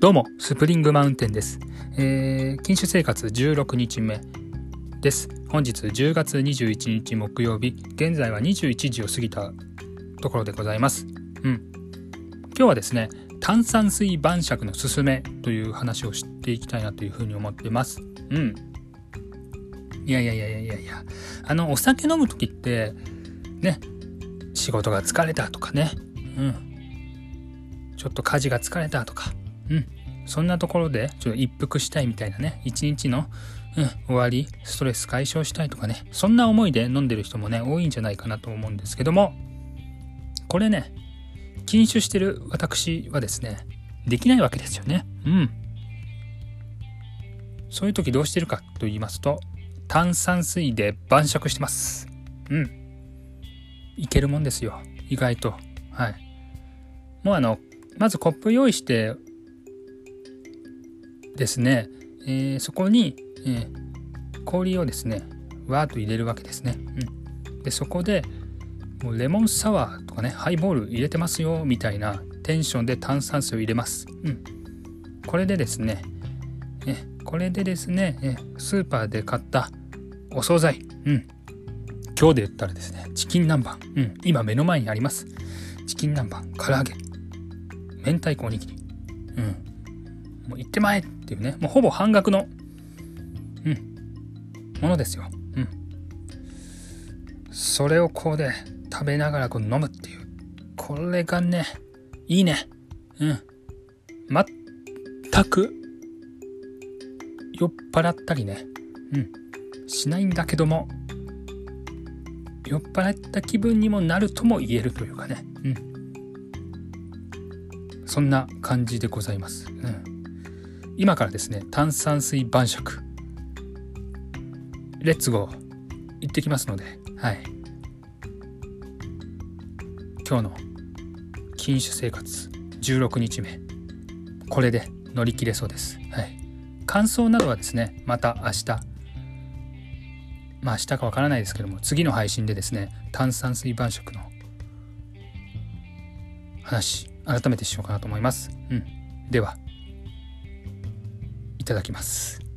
どうも、スプリングマウンテンです。えー、禁酒生活16日目です。本日10月21日木曜日、現在は21時を過ぎたところでございます。うん。今日はですね、炭酸水晩酌のすすめという話をしていきたいなというふうに思ってます。うん。いやいやいやいやいやいや、あの、お酒飲む時って、ね、仕事が疲れたとかね、うん。ちょっと家事が疲れたとか、うん。そんなところで、ちょっと一服したいみたいなね、一日の、うん、終わり、ストレス解消したいとかね、そんな思いで飲んでる人もね、多いんじゃないかなと思うんですけども、これね、禁酒してる私はですね、できないわけですよね。うん。そういう時どうしてるかと言いますと、炭酸水で晩酌してます。うん。いけるもんですよ。意外と。はい。もうあの、まずコップ用意してですね、えー、そこに、えー、氷をですねわーっと入れるわけですね、うん、でそこでもうレモンサワーとかねハイボール入れてますよみたいなテンションで炭酸水を入れます、うん、これでですねえこれでですねえスーパーで買ったお惣菜、うん、今日で言ったらですねチキン南蛮、うん、今目の前にあります。チキン南蛮唐揚げ。明太子おにぎり、うん、もう行ってまえっていうね、もうほぼ半額の、うん、ものですよ。うん。それをこうで食べながらこう飲むっていう。これがね、いいね。うん。全く酔っ払ったりね、うん、しないんだけども、酔っ払った気分にもなるとも言えるというかね、うん。そんな感じでございます。うん。今からですね炭酸水晩酌。レッツゴー行ってきますのではい。今日の禁酒生活16日目。これで乗り切れそうです。はい。感想などはですねまた明日。まあ明日かわからないですけども次の配信でですね炭酸水晩酌の話改めてしようかなと思います。うん。では。ただきます。